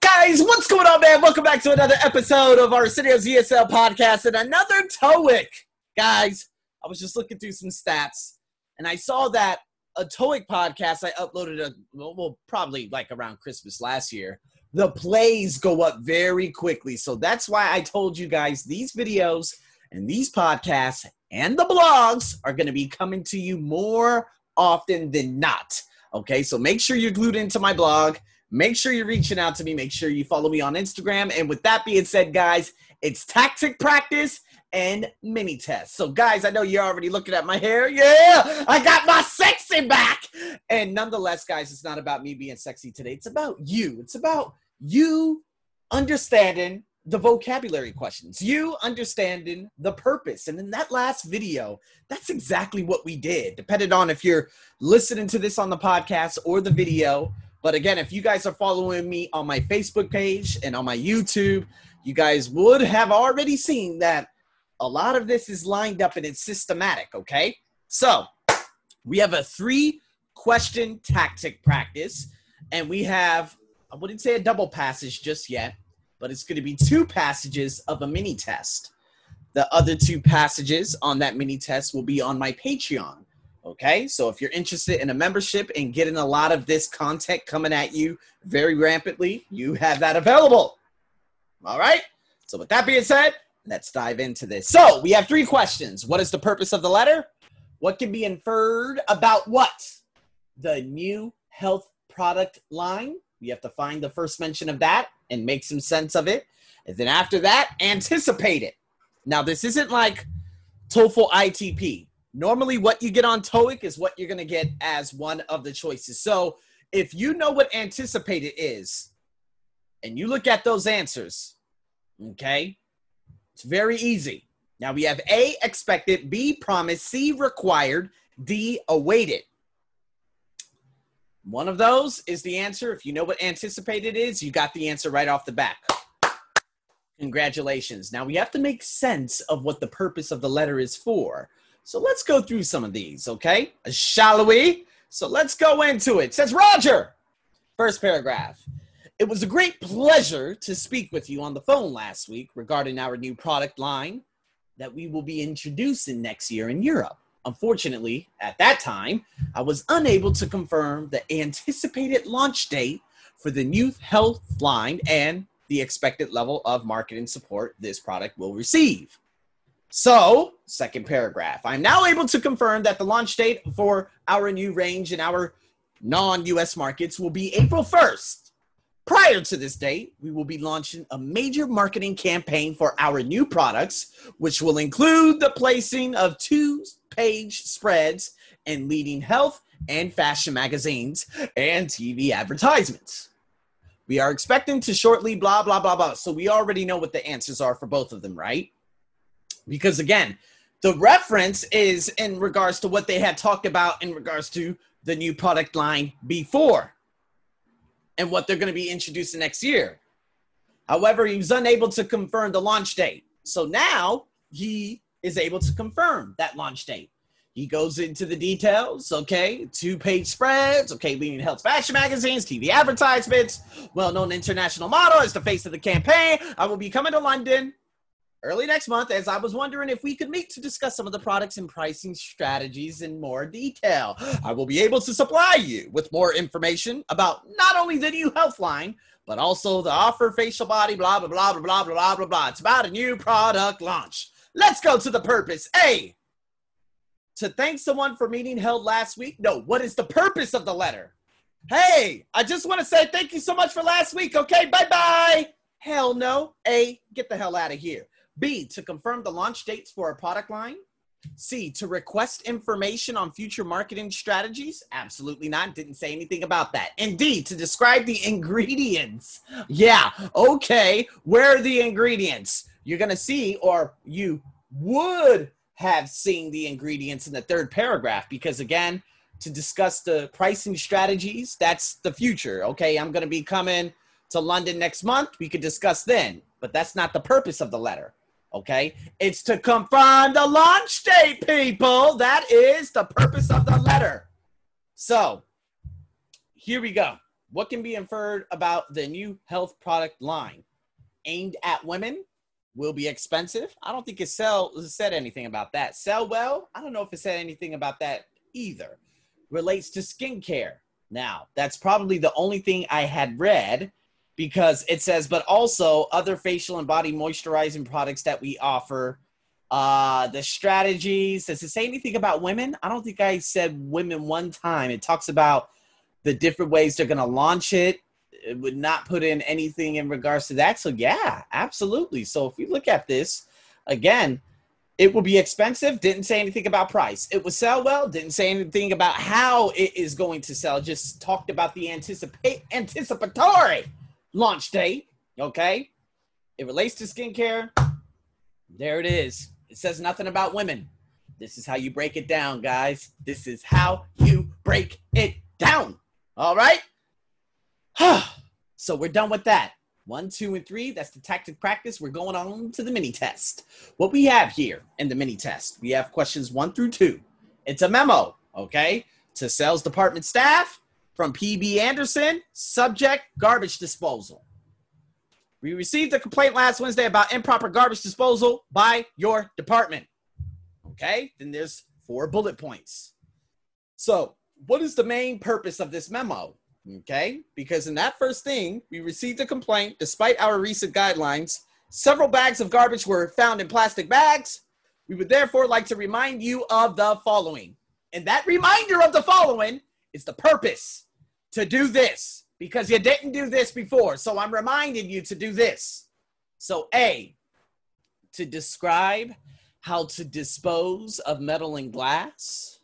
Guys, what's going on, man? Welcome back to another episode of our Arsenio's ESL podcast and another TOEIC. Guys, I was just looking through some stats and I saw that a TOEIC podcast I uploaded a well, probably like around Christmas last year. The plays go up very quickly. So that's why I told you guys these videos and these podcasts and the blogs are going to be coming to you more often than not. Okay, so make sure you're glued into my blog. Make sure you're reaching out to me. Make sure you follow me on Instagram. And with that being said, guys, it's tactic practice and mini tests. So, guys, I know you're already looking at my hair. Yeah, I got my sexy back. And nonetheless, guys, it's not about me being sexy today. It's about you. It's about you understanding the vocabulary questions, you understanding the purpose. And in that last video, that's exactly what we did, depending on if you're listening to this on the podcast or the video. But again, if you guys are following me on my Facebook page and on my YouTube, you guys would have already seen that a lot of this is lined up and it's systematic, okay? So we have a three question tactic practice, and we have, I wouldn't say a double passage just yet but it's going to be two passages of a mini test. The other two passages on that mini test will be on my Patreon. Okay, so if you're interested in a membership and getting a lot of this content coming at you very rampantly, you have that available. All right, so with that being said, let's dive into this. So we have three questions What is the purpose of the letter? What can be inferred about what? The new health product line. We have to find the first mention of that and make some sense of it. And then after that, anticipate it. Now, this isn't like TOEFL ITP. Normally, what you get on TOEIC is what you're going to get as one of the choices. So, if you know what anticipated is, and you look at those answers, okay, it's very easy. Now we have A, expected, B, promised, C, required, D, awaited. One of those is the answer. If you know what anticipated is, you got the answer right off the bat. Congratulations. Now we have to make sense of what the purpose of the letter is for. So let's go through some of these, okay? Shall we? So let's go into it. says Roger. First paragraph. It was a great pleasure to speak with you on the phone last week regarding our new product line that we will be introducing next year in Europe. Unfortunately, at that time, I was unable to confirm the anticipated launch date for the new health line and the expected level of marketing support this product will receive. So, second paragraph, I'm now able to confirm that the launch date for our new range in our non US markets will be April 1st. Prior to this date, we will be launching a major marketing campaign for our new products, which will include the placing of two page spreads in leading health and fashion magazines and TV advertisements. We are expecting to shortly blah, blah, blah, blah. So we already know what the answers are for both of them, right? Because again, the reference is in regards to what they had talked about in regards to the new product line before and what they're going to be introducing next year. However, he was unable to confirm the launch date. So now he is able to confirm that launch date. He goes into the details, okay? Two page spreads, okay? Leading health fashion magazines, TV advertisements, well known international model as the face of the campaign. I will be coming to London early next month as I was wondering if we could meet to discuss some of the products and pricing strategies in more detail. I will be able to supply you with more information about not only the new health line, but also the offer facial body, blah, blah, blah, blah, blah, blah, blah, blah. It's about a new product launch. Let's go to the purpose. A, to thank someone for meeting held last week. No, what is the purpose of the letter? Hey, I just want to say thank you so much for last week. Okay, bye bye. Hell no. A, get the hell out of here. B, to confirm the launch dates for a product line. C, to request information on future marketing strategies? Absolutely not. Didn't say anything about that. And D, to describe the ingredients. Yeah, okay. Where are the ingredients? You're going to see, or you would have seen the ingredients in the third paragraph, because again, to discuss the pricing strategies, that's the future. Okay, I'm going to be coming to London next month. We could discuss then, but that's not the purpose of the letter. Okay, it's to confirm the launch date, people. That is the purpose of the letter. So here we go. What can be inferred about the new health product line? Aimed at women, will be expensive. I don't think it sell said anything about that. Sell well, I don't know if it said anything about that either. Relates to skincare. Now, that's probably the only thing I had read because it says, but also other facial and body moisturizing products that we offer. Uh, the strategies. Does it say anything about women? I don't think I said women one time. It talks about the different ways they're going to launch it. It would not put in anything in regards to that. So, yeah, absolutely. So, if we look at this again, it will be expensive. Didn't say anything about price. It will sell well. Didn't say anything about how it is going to sell. Just talked about the anticipate anticipatory launch date. Okay, it relates to skincare. There it is. It says nothing about women. This is how you break it down, guys. This is how you break it down. All right. so we're done with that. One, two, and three. That's the tactic practice. We're going on to the mini test. What we have here in the mini test, we have questions one through two. It's a memo, okay, to sales department staff from PB Anderson. Subject garbage disposal. We received a complaint last Wednesday about improper garbage disposal by your department. Okay, then there's four bullet points. So, what is the main purpose of this memo? Okay, because in that first thing, we received a complaint despite our recent guidelines. Several bags of garbage were found in plastic bags. We would therefore like to remind you of the following. And that reminder of the following is the purpose to do this because you didn't do this before. So I'm reminding you to do this. So, A, to describe how to dispose of metal and glass.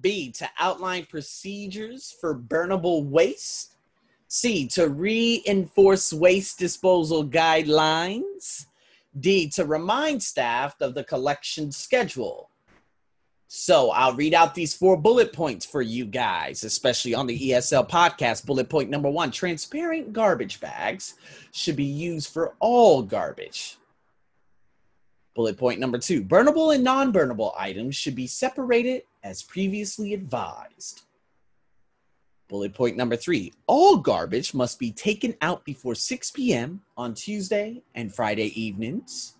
B, to outline procedures for burnable waste. C, to reinforce waste disposal guidelines. D, to remind staff of the collection schedule. So I'll read out these four bullet points for you guys, especially on the ESL podcast. Bullet point number one transparent garbage bags should be used for all garbage. Bullet point number two burnable and non burnable items should be separated as previously advised. Bullet point number three all garbage must be taken out before 6 p.m. on Tuesday and Friday evenings.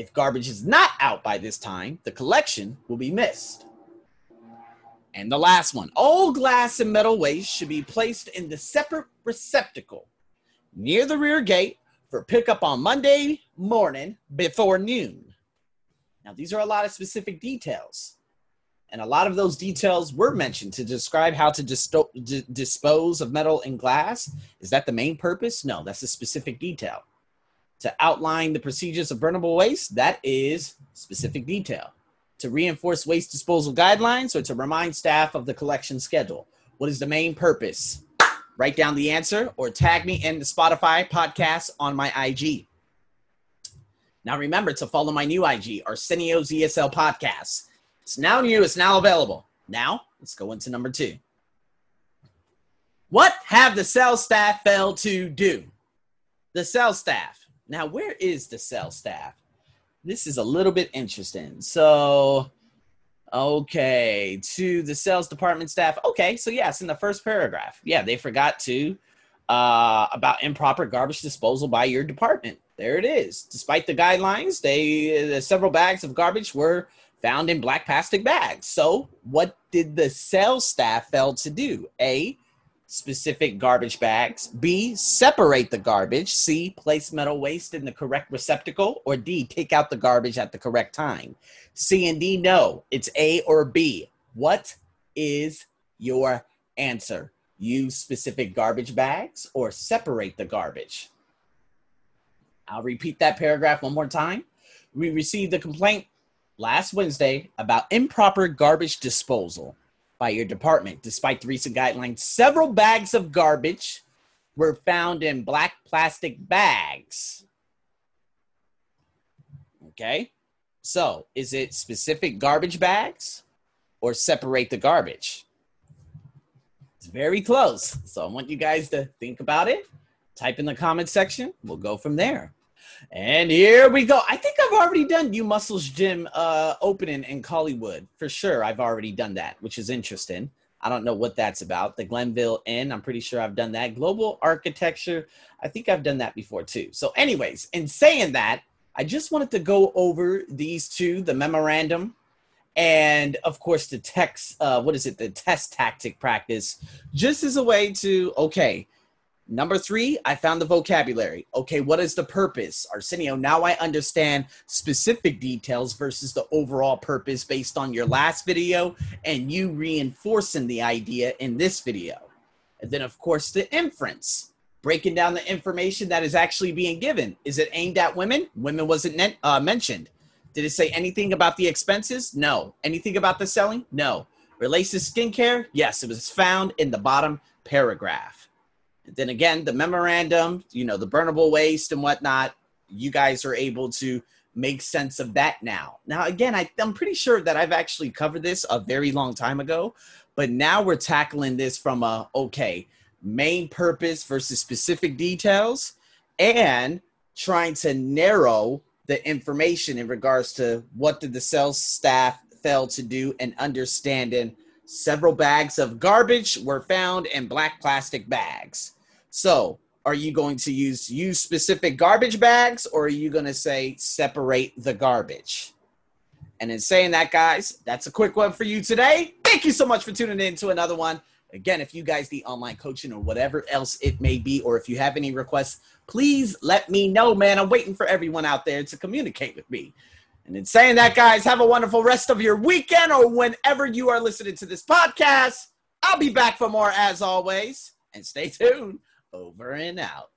If garbage is not out by this time, the collection will be missed. And the last one all glass and metal waste should be placed in the separate receptacle near the rear gate for pickup on Monday morning before noon. Now, these are a lot of specific details. And a lot of those details were mentioned to describe how to dispose of metal and glass. Is that the main purpose? No, that's a specific detail. To outline the procedures of burnable waste, that is specific detail. To reinforce waste disposal guidelines or to remind staff of the collection schedule. What is the main purpose? Write down the answer or tag me in the Spotify podcast on my IG. Now remember to follow my new IG, Arsenio's ESL podcast. It's now new, it's now available. Now, let's go into number two. What have the sales staff failed to do? The sales staff. Now, where is the sales staff? This is a little bit interesting. So, okay, to the sales department staff. Okay, so yes, in the first paragraph, yeah, they forgot to uh, about improper garbage disposal by your department. There it is. Despite the guidelines, they uh, several bags of garbage were found in black plastic bags. So, what did the sales staff fail to do? A, specific garbage bags. B, separate the garbage. C, place metal waste in the correct receptacle. Or D, take out the garbage at the correct time. C and D, no. It's A or B. What is your answer? Use specific garbage bags or separate the garbage? I'll repeat that paragraph one more time. We received a complaint last Wednesday about improper garbage disposal by your department. Despite the recent guidelines, several bags of garbage were found in black plastic bags. Okay, so is it specific garbage bags or separate the garbage? It's very close. So I want you guys to think about it. Type in the comment section. We'll go from there. And here we go. I think I've already done You Muscles Gym uh, opening in Collywood. For sure, I've already done that, which is interesting. I don't know what that's about. The Glenville Inn, I'm pretty sure I've done that. Global architecture, I think I've done that before too. So, anyways, in saying that, I just wanted to go over these two the memorandum and, of course, the text, uh, what is it, the test tactic practice, just as a way to, okay, Number three, I found the vocabulary. Okay, what is the purpose? Arsenio, now I understand specific details versus the overall purpose based on your last video and you reinforcing the idea in this video. And then, of course, the inference, breaking down the information that is actually being given. Is it aimed at women? Women wasn't uh, mentioned. Did it say anything about the expenses? No. Anything about the selling? No. Relates to skincare? Yes, it was found in the bottom paragraph. Then again, the memorandum, you know, the burnable waste and whatnot, you guys are able to make sense of that now. Now, again, I, I'm pretty sure that I've actually covered this a very long time ago, but now we're tackling this from a okay, main purpose versus specific details and trying to narrow the information in regards to what did the sales staff fail to do and understanding several bags of garbage were found in black plastic bags so, are you going to use use specific garbage bags or are you going to say separate the garbage? And in saying that, guys, that's a quick one for you today. Thank you so much for tuning in to another one. Again, if you guys need online coaching or whatever else it may be, or if you have any requests, please let me know, man. I'm waiting for everyone out there to communicate with me. And in saying that, guys, have a wonderful rest of your weekend or whenever you are listening to this podcast. I'll be back for more as always. And stay tuned over and out.